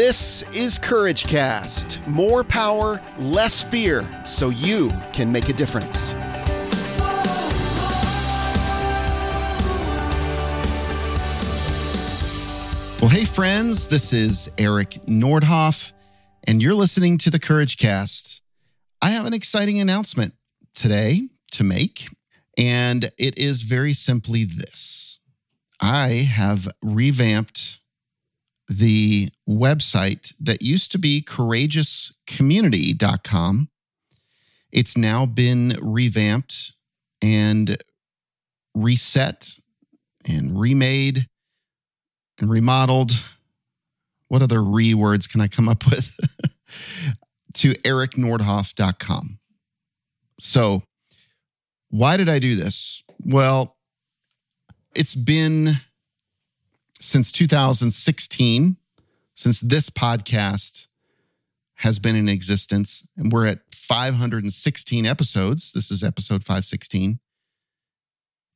This is Courage Cast. More power, less fear, so you can make a difference. Well, hey, friends, this is Eric Nordhoff, and you're listening to the Courage Cast. I have an exciting announcement today to make, and it is very simply this I have revamped the website that used to be courageouscommunity.com. It's now been revamped and reset and remade and remodeled. What other re words can I come up with? to ericnordhoff.com. So, why did I do this? Well, it's been since 2016, since this podcast has been in existence, and we're at 516 episodes. This is episode 516.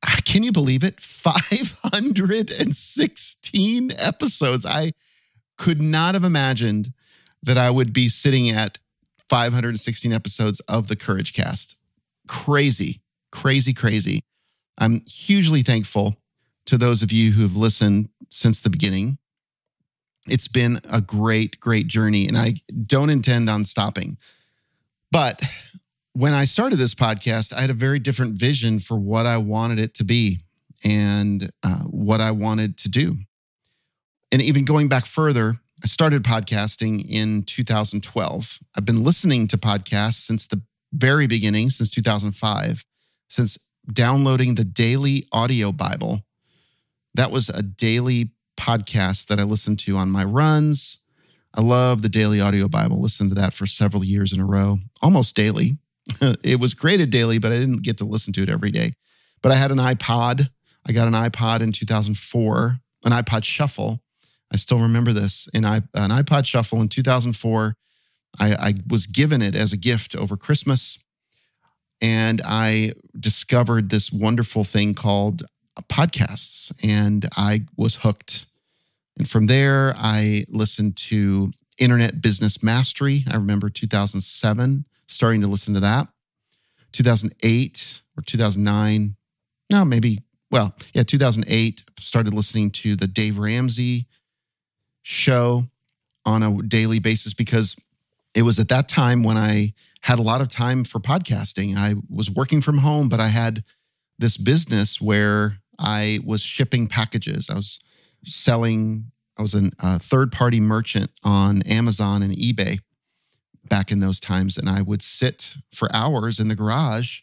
Ah, can you believe it? 516 episodes. I could not have imagined that I would be sitting at 516 episodes of the Courage Cast. Crazy, crazy, crazy. I'm hugely thankful to those of you who have listened since the beginning. It's been a great, great journey, and I don't intend on stopping. But when I started this podcast, I had a very different vision for what I wanted it to be and uh, what I wanted to do. And even going back further, I started podcasting in 2012. I've been listening to podcasts since the very beginning, since 2005, since downloading the daily audio Bible that was a daily podcast that I listened to on my runs. I love the Daily Audio Bible. Listened to that for several years in a row, almost daily. it was graded daily, but I didn't get to listen to it every day. But I had an iPod. I got an iPod in 2004, an iPod Shuffle. I still remember this. An, an iPod Shuffle in 2004. I, I was given it as a gift over Christmas. And I discovered this wonderful thing called podcasts and I was hooked. And from there, I listened to Internet Business Mastery. I remember 2007 starting to listen to that. 2008 or 2009, no, maybe, well, yeah, 2008, started listening to the Dave Ramsey show on a daily basis because it was at that time when I had a lot of time for podcasting. I was working from home, but I had this business where I was shipping packages. I was selling, I was a uh, third party merchant on Amazon and eBay back in those times. And I would sit for hours in the garage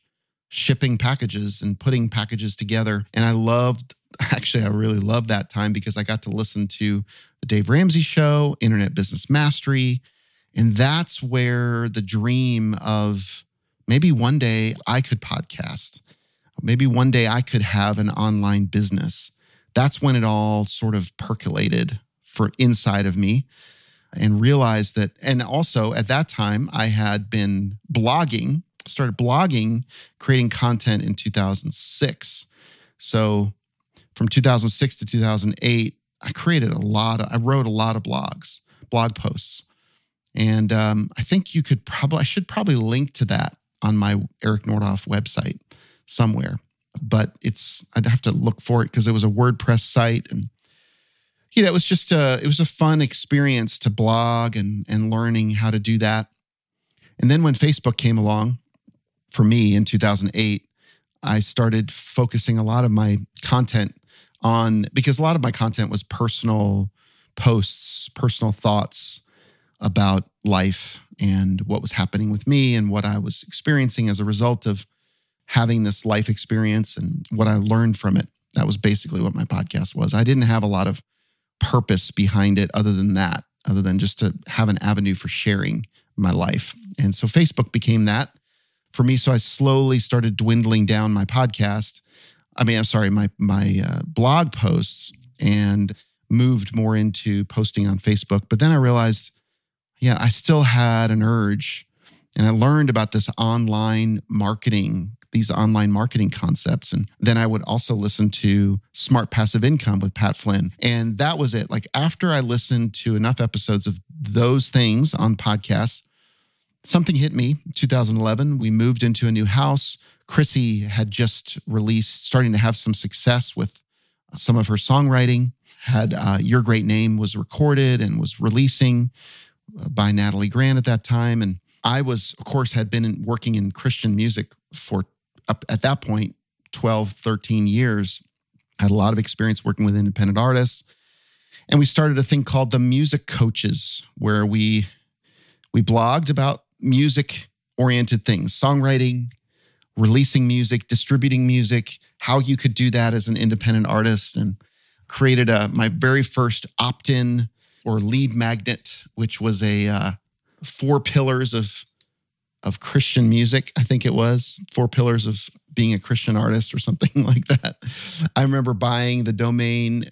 shipping packages and putting packages together. And I loved, actually, I really loved that time because I got to listen to the Dave Ramsey show, Internet Business Mastery. And that's where the dream of maybe one day I could podcast maybe one day I could have an online business. That's when it all sort of percolated for inside of me and realized that and also at that time I had been blogging, started blogging, creating content in 2006. So from 2006 to 2008, I created a lot of, I wrote a lot of blogs, blog posts. And um, I think you could probably, I should probably link to that on my Eric Nordhoff website somewhere, but it's I'd have to look for it because it was a WordPress site and you know it was just a it was a fun experience to blog and and learning how to do that. And then when Facebook came along for me in 2008, I started focusing a lot of my content on because a lot of my content was personal posts, personal thoughts about life and what was happening with me and what I was experiencing as a result of having this life experience and what I learned from it. That was basically what my podcast was. I didn't have a lot of purpose behind it other than that, other than just to have an avenue for sharing my life. And so Facebook became that for me. So I slowly started dwindling down my podcast. I mean, I'm sorry, my my uh, blog posts and moved more into posting on Facebook. But then I realized, yeah, I still had an urge, and I learned about this online marketing these online marketing concepts. And then I would also listen to Smart Passive Income with Pat Flynn. And that was it. Like after I listened to enough episodes of those things on podcasts, something hit me 2011 we moved into a new house krissy had just released starting to have some success with some of her songwriting had uh, your great name was recorded and was releasing uh, by natalie grant at that time and i was of course had been working in christian music for up at that point 12 13 years had a lot of experience working with independent artists. And we started a thing called the music coaches where we we blogged about music oriented things songwriting, releasing music, distributing music, how you could do that as an independent artist, and created a, my very first opt in or lead magnet, which was a uh, four pillars of of Christian music. I think it was four pillars of being a Christian artist or something like that. I remember buying the domain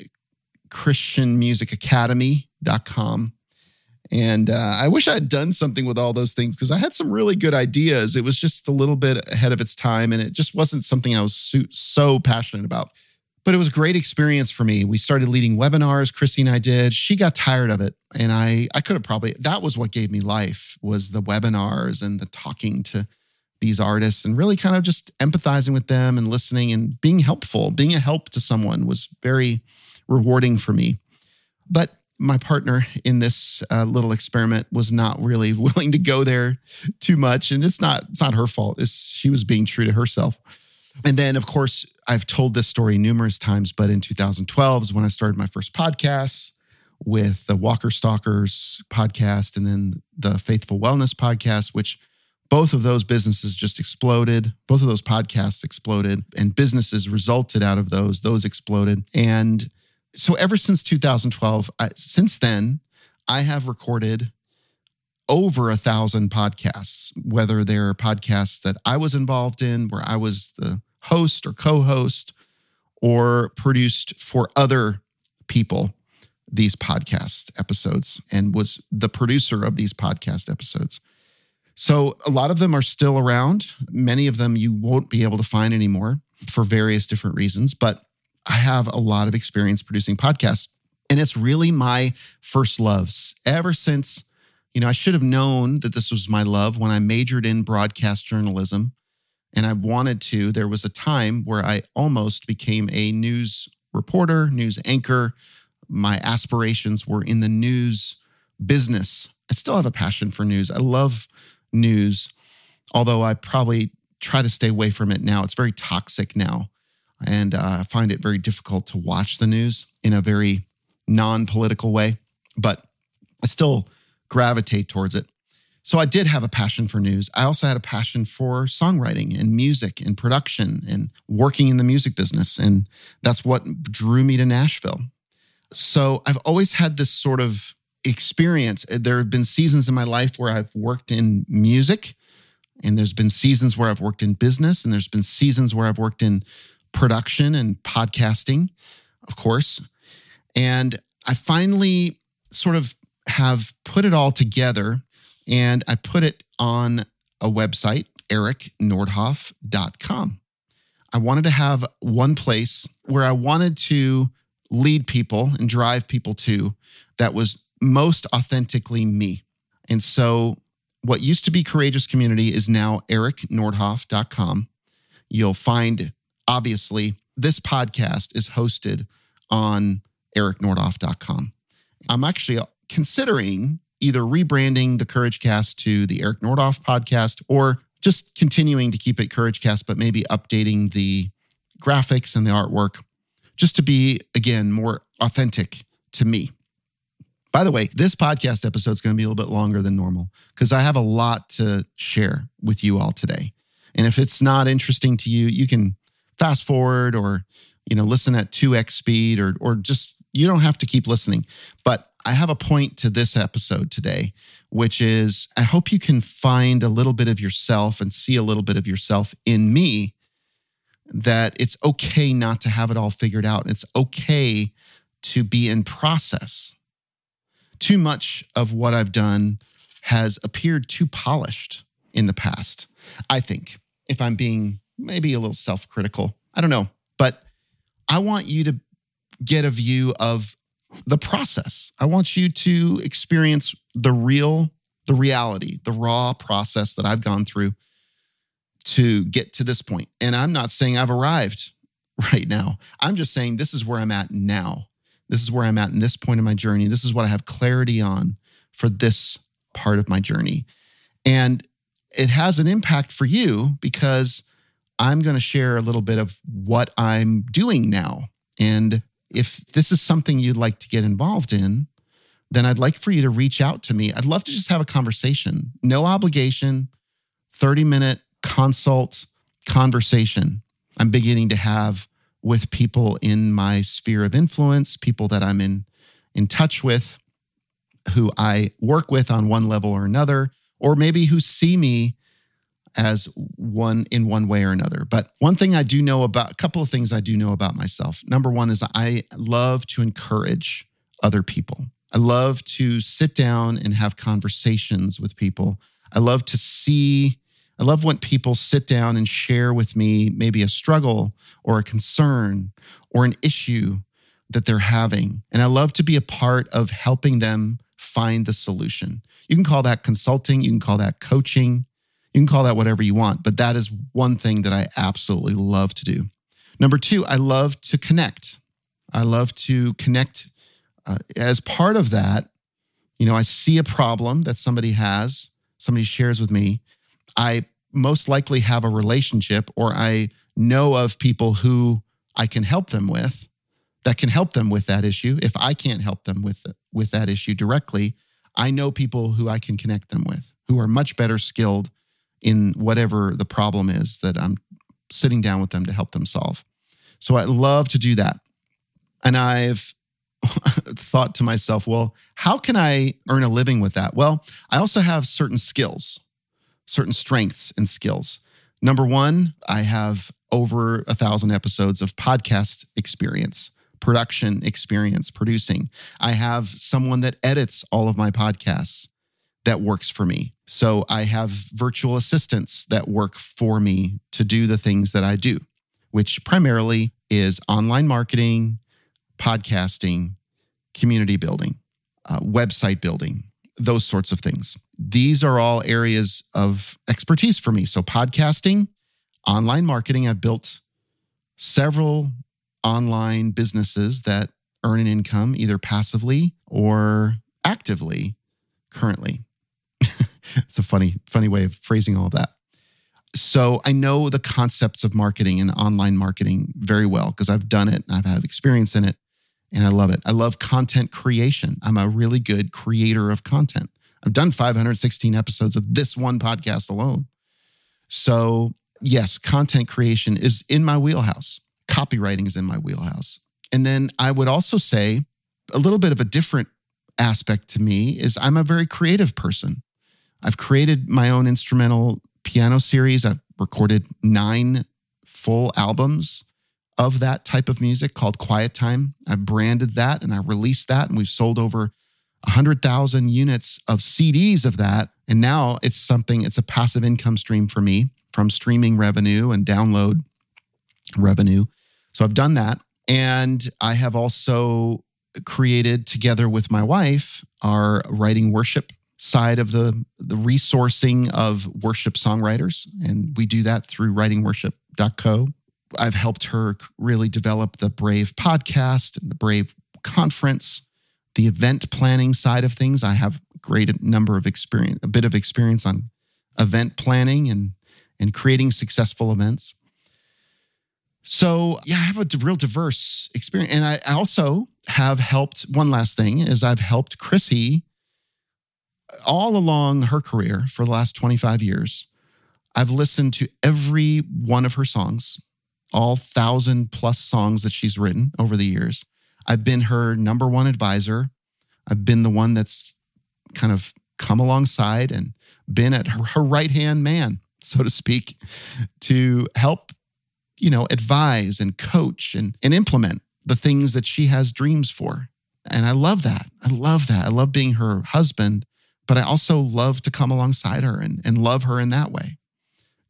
christianmusicacademy.com and uh, I wish I had done something with all those things because I had some really good ideas. It was just a little bit ahead of its time, and it just wasn't something I was so, so passionate about. But it was a great experience for me. We started leading webinars. Krissy and I did. She got tired of it, and I I could have probably that was what gave me life was the webinars and the talking to these artists and really kind of just empathizing with them and listening and being helpful. Being a help to someone was very rewarding for me. But my partner in this uh, little experiment was not really willing to go there too much and it's not it's not her fault it's she was being true to herself and then of course i've told this story numerous times but in 2012 is when i started my first podcast with the walker stalkers podcast and then the faithful wellness podcast which both of those businesses just exploded. Both of those podcasts exploded and businesses resulted out of those. Those exploded. And so ever since 2012, I, since then, I have recorded over a thousand podcasts, whether they're podcasts that I was involved in, where I was the host or co host, or produced for other people these podcast episodes and was the producer of these podcast episodes. So a lot of them are still around. Many of them you won't be able to find anymore for various different reasons, but I have a lot of experience producing podcasts. And it's really my first loves ever since, you know, I should have known that this was my love when I majored in broadcast journalism and I wanted to. There was a time where I almost became a news reporter, news anchor. My aspirations were in the news business. I still have a passion for news. I love news, although I probably try to stay away from it now. It's very toxic now and uh, I find it very difficult to watch the news in a very non political way, but I still gravitate towards it. So I did have a passion for news. I also had a passion for songwriting and music and production and working in the music business. And that's what drew me to Nashville. So I've always had this sort of experience. There have been seasons in my life where I've worked in music, and there's been seasons where I've worked in business, and there's been seasons where I've worked in production and podcasting, of course. And I finally sort of have put it all together and I put it on a website, ericnordhoff.com. I wanted to have one place where I wanted to lead people and drive people to that was most authentically me. And so what used to be Courageous Community is now ericnordhoff.com. You'll find obviously, this podcast is hosted on ericnordhoff.com. I'm actually considering either rebranding the Courage Cast to the Eric Nordhoff podcast or just continuing to keep it Courage Cast, but maybe updating the graphics and the artwork just to be, again, more authentic to me. By the way, this podcast episode is going to be a little bit longer than normal because I have a lot to share with you all today. And if it's not interesting to you, you can fast forward or you know listen at 2x speed or or just you don't have to keep listening but i have a point to this episode today which is i hope you can find a little bit of yourself and see a little bit of yourself in me that it's okay not to have it all figured out it's okay to be in process too much of what i've done has appeared too polished in the past i think if i'm being maybe a little self critical. I don't know. But I want you to get a view of the process. I want you to experience the real, the reality, the raw process that I've gone through to get to this point. And I'm not saying I've arrived right now. I'm just saying this is where I'm at now. This is where I'm at in this point in my journey. This is what I have clarity on for this part of my journey. And it has an impact for you because I'm going to share a little bit of what I'm doing now. And if this is something you'd like to get involved in, then I'd like for you to reach out to me. I'd love to just have a conversation. No obligation, 30 minute consult conversation. I'm beginning to have with people in my sphere of influence, people that I'm in in touch with, who I work with on one level or another, or maybe who see me as one in one way or another. But one thing I do know about a couple of things I do know about myself. Number one is I love to encourage other people. I love to sit down and have conversations with people. I love to see I love when people sit down and share with me maybe a struggle or a concern or an issue that they're having. And I love to be a part of helping them find the solution. You can call that consulting, you can call that coaching, you can call that whatever you want, but that is one thing that I absolutely love to do. Number two, I love to connect. I love to connect. Uh, as part of that, you know, I see a problem that somebody has, somebody shares with me, I most likely have a relationship or I know of people who I can help them with that can help them with that issue. If I can't help them with with that issue directly, I know people who I can connect them with who are much better skilled in whatever the problem is that I'm sitting down with them to help them solve. So I love to do that. And I've thought to myself, well, how can I earn a living with that? Well, I also have certain skills certain strengths and skills. Number one, I have over a thousand episodes of podcast experience, production experience, producing. I have someone that edits all of my podcasts that works for me. So I have virtual assistants that work for me to do the things that I do, which primarily is online marketing, podcasting, community building, uh, website building, those sorts of things. These are all areas of expertise for me. So, podcasting, online marketing, I've built several online businesses that earn an income either passively or actively currently. It's a funny, funny way of phrasing all of that. So I know the concepts of marketing and online marketing very well because I've done it and I've had experience in it and I love it. I love content creation. I'm a really good creator of content. I've done 516 episodes of this one podcast alone. So, yes, content creation is in my wheelhouse. Copywriting is in my wheelhouse. And then I would also say a little bit of a different aspect to me is I'm a very creative person. I've created my own instrumental piano series. I've recorded nine full albums of that type of music called Quiet Time. I branded that and I released that, and we've sold over 100,000 units of CDs of that. And now it's something, it's a passive income stream for me from streaming revenue and download revenue. So I've done that. And I have also created together with my wife our writing worship side of the, the resourcing of worship songwriters. And we do that through writingworship.co. I've helped her really develop the Brave podcast and the Brave conference, the event planning side of things. I have a great number of experience, a bit of experience on event planning and and creating successful events. So yeah, I have a real diverse experience, and I also have helped. One last thing is I've helped Krissy all along her career for the last 25 years. I've listened to every one of her songs all thousand plus songs that she's written over the years. I've been her number one advisor. I've been the one that's kind of come alongside and been at her, her right hand man, so to speak, to help, you know, advise and coach and, and implement the things that she has dreams for. And I love that. I love that. I love being her husband, but I also love to come alongside her and, and love her in that way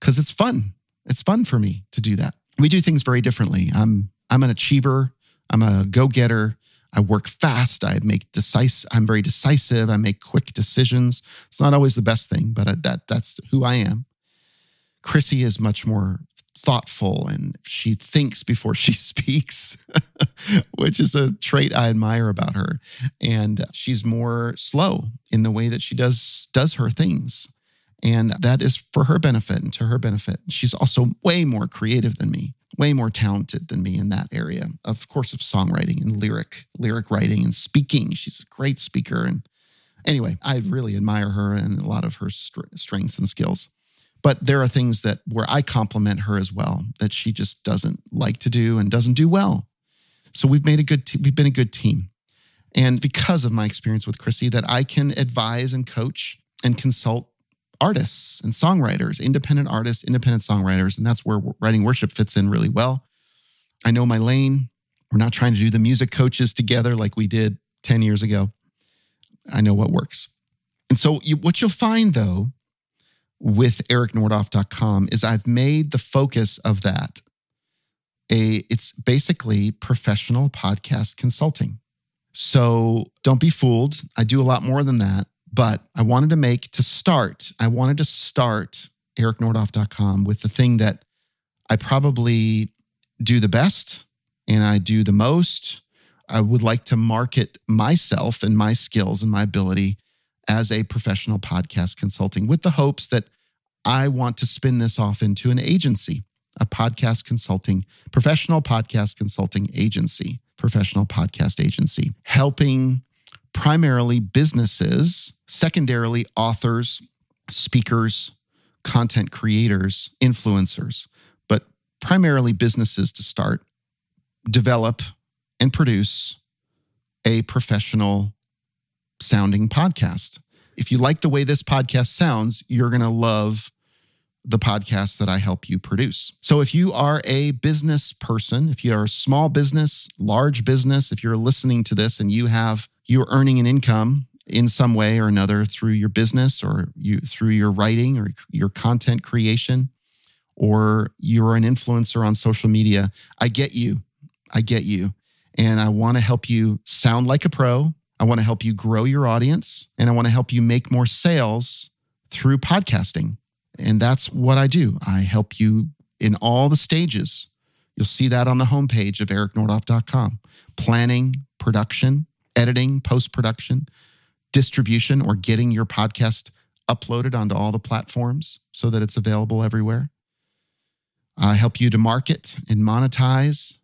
because it's fun It's fun for me to do that. We do things very differently. I'm I'm an achiever. I'm a go-getter. I work fast. I make decisive. I'm very decisive. I make quick decisions. It's not always the best thing, but that that's who I am. Krissy is much more thoughtful and she thinks before she speaks, which is a trait I admire about her. And she's more slow in the way that she does does her things. And that is for her benefit and to her benefit. She's also way more creative than me, way more talented than me in that area, of course, of songwriting and lyric, lyric writing and speaking. She's a great speaker. And anyway, I really admire her and a lot of her strengths and skills. But there are things that where I compliment her as well that she just doesn't like to do and doesn't do well. So we've made a good te- we've been a good team. And because of my experience with Krissy, that I can advise and coach and consult artists and songwriters, independent artists, independent songwriters. And that's where writing worship fits in really well. I know my lane. We're not trying to do the music coaches together like we did 10 years ago. I know what works. And so, you, what you'll find though with ericnordhoff.com is I've made the focus of that a it's basically professional podcast consulting. So don't be fooled. I do a lot more than that, but I wanted to make to start, I wanted to start ericnordhoff.com with the thing that I probably do the best and I do the most. I would like to market myself and my skills and my ability as a professional podcast consulting with the hopes that I want to spin this off into an agency, a podcast consulting, professional podcast consulting agency, professional podcast agency, helping primarily businesses, secondarily authors, speakers, content creators, influencers, but primarily businesses to start, develop, and produce a professional sounding podcast. If you like the way this podcast sounds, you're going to love the podcast that I help you produce. So if you are a business person, if you're a small business, large business, if you're listening to this and you have you're earning an income in some way or another through your business or you through your writing or your content creation or you're an influencer on social media, I get you. I get you. And I want to help you sound like a pro. I want to help you grow your audience and I want to help you make more sales through podcasting. And that's what I do. I help you in all the stages. You'll see that on the homepage of ericnordhoff.com. Planning, production, editing, post production, distribution, or getting your podcast uploaded onto all the platforms so that it's available everywhere. I help you to market and monetize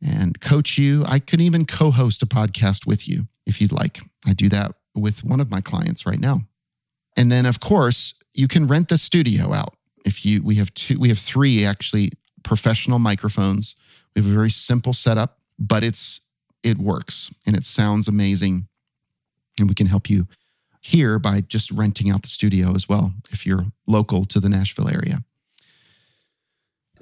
and coach you. I could even co host a podcast with you if you'd like. I do that with one of my clients right now. And then, of course, you can rent the studio out. If you, we have two, we have three actually professional microphones. We have a very simple setup, but it's it works and it sounds amazing. And we can help you here by just renting out the studio as well if you're local to the Nashville area.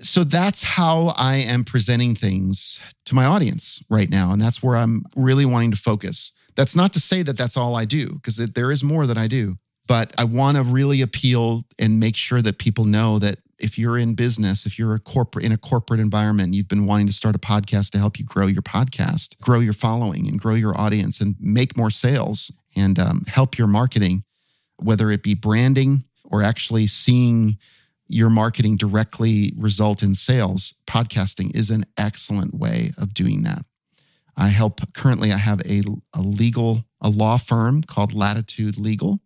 So that's how I am presenting things to my audience right now. And that's where I'm really wanting to focus. That's not to say that that's all I do, because there is more that I do. But I want to really appeal and make sure that people know that if you're in business, if you're a corporate in a corporate environment, you've been wanting to start a podcast to help you grow your podcast, grow your following, and grow your audience, and make more sales and um, help your marketing, whether it be branding or actually seeing your marketing directly result in sales. Podcasting is an excellent way of doing that. I help currently. I have a, a legal a law firm called Latitude Legal.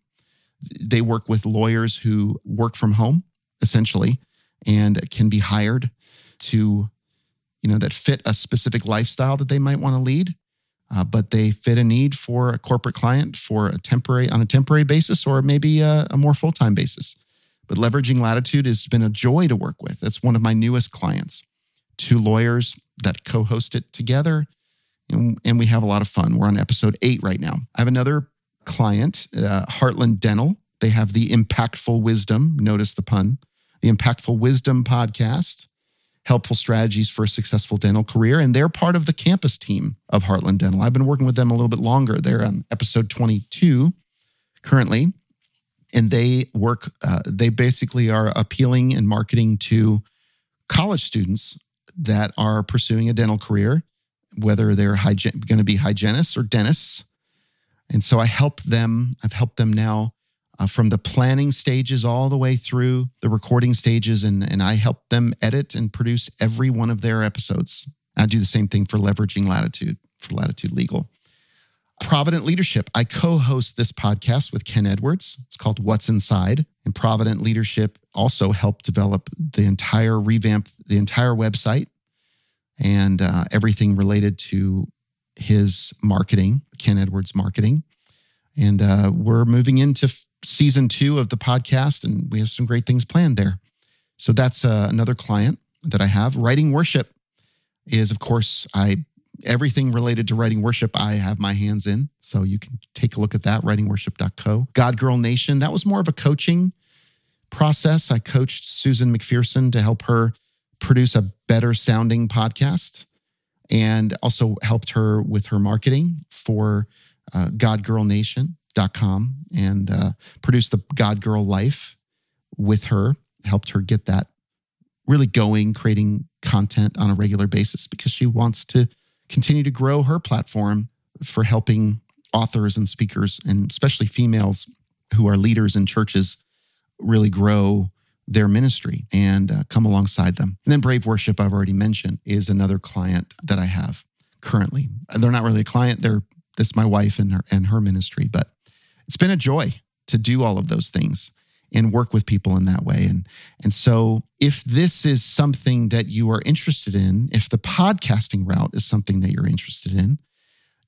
They work with lawyers who work from home essentially and can be hired to, you know, that fit a specific lifestyle that they might want to lead. Uh, but they fit a need for a corporate client for a temporary on a temporary basis or maybe a, a more full-time basis. But leveraging latitude has been a joy to work with. That's one of my newest clients. Two lawyers that co-host it together, and, and we have a lot of fun. We're on episode eight right now. I have another client, uh, Heartland Dental. They have the impactful wisdom. Notice the pun the Impactful Wisdom podcast, helpful strategies for a successful dental career. And they're part of the campus team of Heartland Dental. I've been working with them a little bit longer. They're on episode 22 currently. And they work, uh, they basically are appealing and marketing to college students that are pursuing a dental career, whether they're going to be hygienists or dentists. And so I help them, I've helped them now uh, from the planning stages all the way through the recording stages. And, and I help them edit and produce every one of their episodes. I do the same thing for leveraging Latitude, for Latitude Legal. Provident Leadership. I co host this podcast with Ken Edwards. It's called What's Inside. And Provident Leadership also helped develop the entire revamp, the entire website and uh, everything related to his marketing, Ken Edwards marketing. And uh, we're moving into f- season two of the podcast, and we have some great things planned there. So that's uh, another client that I have. Writing worship is, of course, I everything related to writing worship I have my hands in. So you can take a look at that, writingworship.co. God Girl Nation, that was more of a coaching process. I coached Susan McPherson to help her produce a better sounding podcast and also helped her with her marketing for uh, godgirlnation.com and uh, produced the God Girl Life with her, helped her get that really going, creating content on a regular basis because she wants to continue to grow her platform for helping authors and speakers, and especially females who are leaders in churches, really grow their ministry and uh, come alongside them. And then Brave Worship, I've already mentioned, is another client that I have currently. They're not really a client; they're this my wife and her and her ministry. But it's been a joy to do all of those things and work with people in that way. And and so if this is something that you are interested in, if the podcasting route is something that you're interested in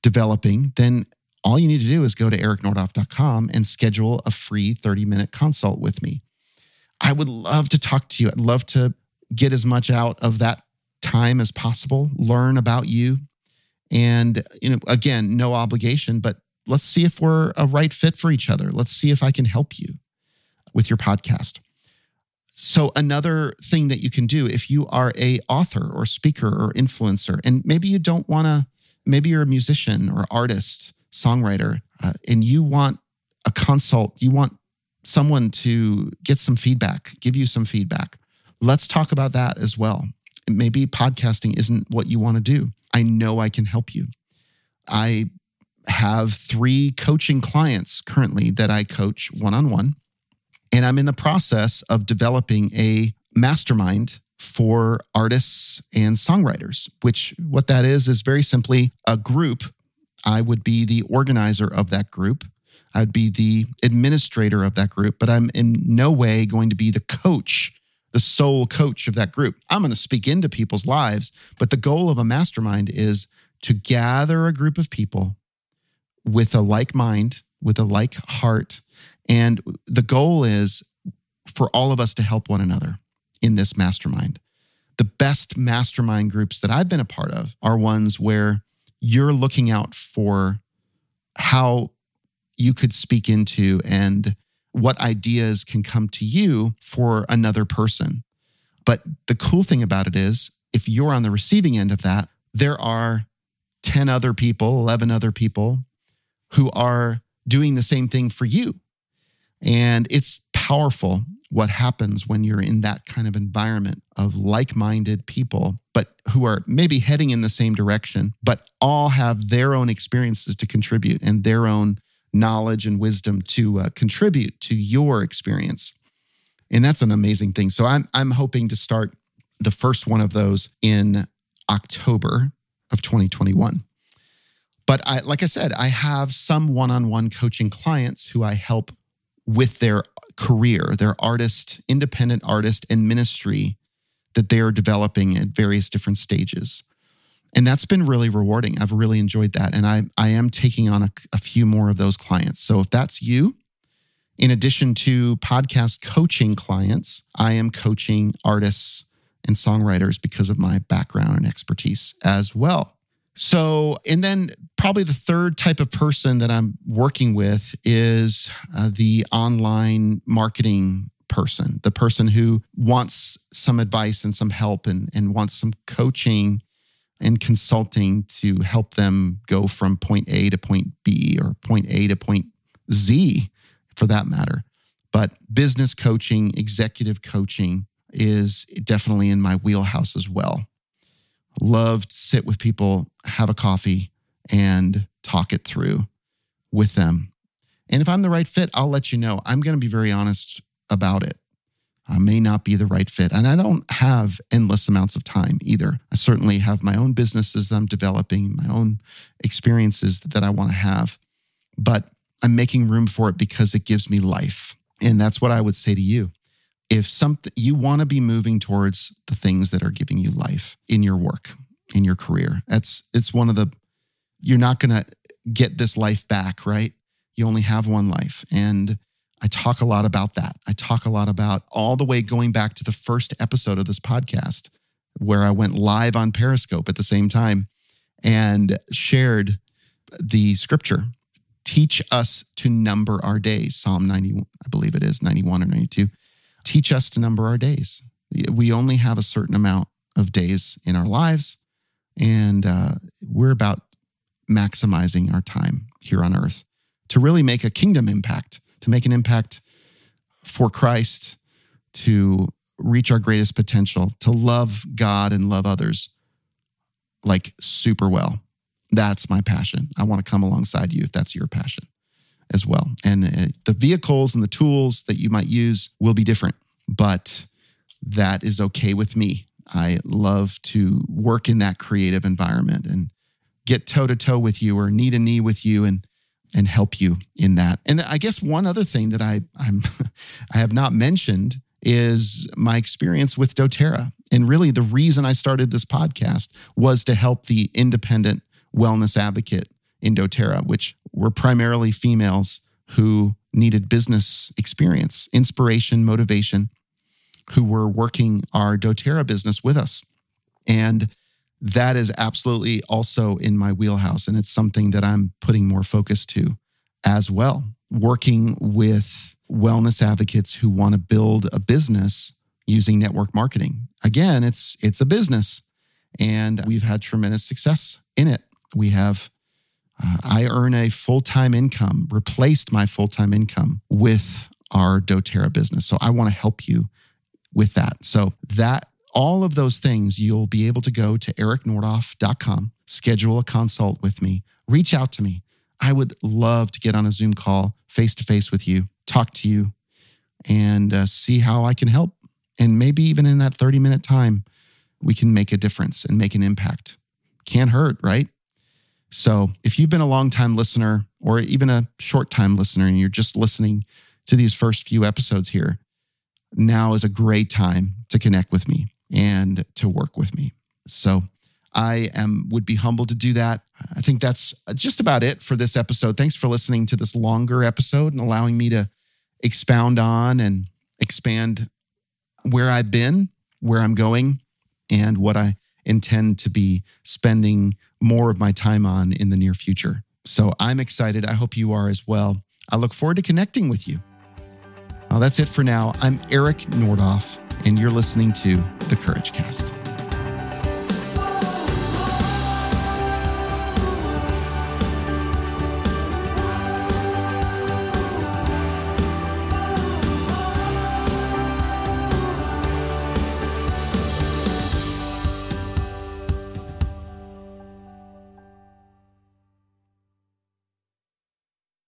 developing, then all you need to do is go to ericnordhoff.com and schedule a free 30 minute consult with me. I would love to talk to you. I'd love to get as much out of that time as possible, learn about you. And, you know, again, no obligation, but let's see if we're a right fit for each other. Let's see if I can help you with your podcast. So another thing that you can do if you are a author or speaker or influencer and maybe you don't want to maybe you're a musician or artist, songwriter uh, and you want a consult, you want someone to get some feedback, give you some feedback. Let's talk about that as well. Maybe podcasting isn't what you want to do. I know I can help you. I have three coaching clients currently that I coach one on one. And I'm in the process of developing a mastermind for artists and songwriters, which what that is is very simply a group. I would be the organizer of that group. I'd be the administrator of that group, but I'm in no way going to be the coach, the sole coach of that group. I'm going to speak into people's lives, but the goal of a mastermind is to gather a group of people with a like mind, with a like heart, and the goal is for all of us to help one another in this mastermind. The best mastermind groups that I've been a part of are ones where you're looking out for how you could speak into and what ideas can come to you for another person. But the cool thing about it is, if you're on the receiving end of that, there are 10 other people, 11 other people who are doing the same thing for you. And it's powerful what happens when you're in that kind of environment of like minded people, but who are maybe heading in the same direction, but all have their own experiences to contribute and their own knowledge and wisdom to uh, contribute to your experience. And that's an amazing thing. So I'm, I'm hoping to start the first one of those in October of 2021. But I, like I said, I have some one on one coaching clients who I help with their career, their artist, independent artist, and ministry that they are developing at various different stages. And that's been really rewarding. I've really enjoyed that. And I, I am taking on a, a few more of those clients. So if that's you, in addition to podcast coaching clients, I am coaching artists and songwriters because of my background and expertise as well. So, and then probably the third type of person that I'm working with is uh, the online marketing person, the person who wants some advice and some help and, and wants some coaching and consulting to help them go from point A to point B or point A to point Z for that matter. But business coaching, executive coaching, is definitely in my wheelhouse as well. Love to sit with people, have a coffee, and talk it through with them. And if I'm the right fit, I'll let you know. I'm going to be very honest about it. I may not be the right fit. And I don't have endless amounts of time either. I certainly have my own businesses that I'm developing, my own experiences that I want to have. But I'm making room for it because it gives me life. And that's what I would say to you. If something you want to be moving towards the things that are giving you life in your work, in your career. That's it's one of the you're not going to get this life back, right? You only have one life. And I talk a lot about that. I talk a lot about all the way going back to the first episode of this podcast where I went live on Periscope at the same time and shared the scripture teach us to number our days. Psalm 90, I believe it is 91 or 92. Teach us to number our days. We only have a certain amount of days in our lives, and uh, we're about maximizing our time here on earth to really make a kingdom impact, to make an impact for Christ, to reach our greatest potential, to love God and love others like super well. That's my passion. I want to come alongside you if that's your passion as well. And uh, the vehicles and the tools that you might use will be different, but that is okay with me. I love to work in that creative environment and get toe to toe with you or knee to knee with you and and help you in that. And I guess one other thing that I I'm I have not mentioned is my experience with doTERRA. And really the reason I started this podcast was to help the independent wellness advocate in doTERRA, which were primarily females who needed business experience, inspiration, motivation, who were working our doTERRA business with us. And that is absolutely also in my wheelhouse. And it's something that I'm putting more focus to as well. Working with wellness advocates who want to build a business using network marketing. Again, it's it's a business and we've had tremendous success in it. We have uh, I earn a full-time income, replaced my full-time income with our doTERRA business. So I want to help you with that. So that all of those things, you'll be able to go to ericnordhoff.com, schedule a consult with me, reach out to me. I would love to get on a Zoom call face to face with you, talk to you, and uh, see how I can help. And maybe even in that 30 minute time, we can make a difference and make an impact. Can't hurt, right? So if you've been a long time listener or even a short time listener and you're just listening to these first few episodes here, now is a great time to connect with me and to work with me. So I am would be humbled to do that. I think that's just about it for this episode. Thanks for listening to this longer episode and allowing me to expound on and expand where I've been, where I'm going, and what I intend to be spending more of my time on in the near future. So I'm excited. I hope you are as well. I look forward to connecting with you. Well, that's it for now. I'm Eric Nordhoff and you're listening to The Courage Cast.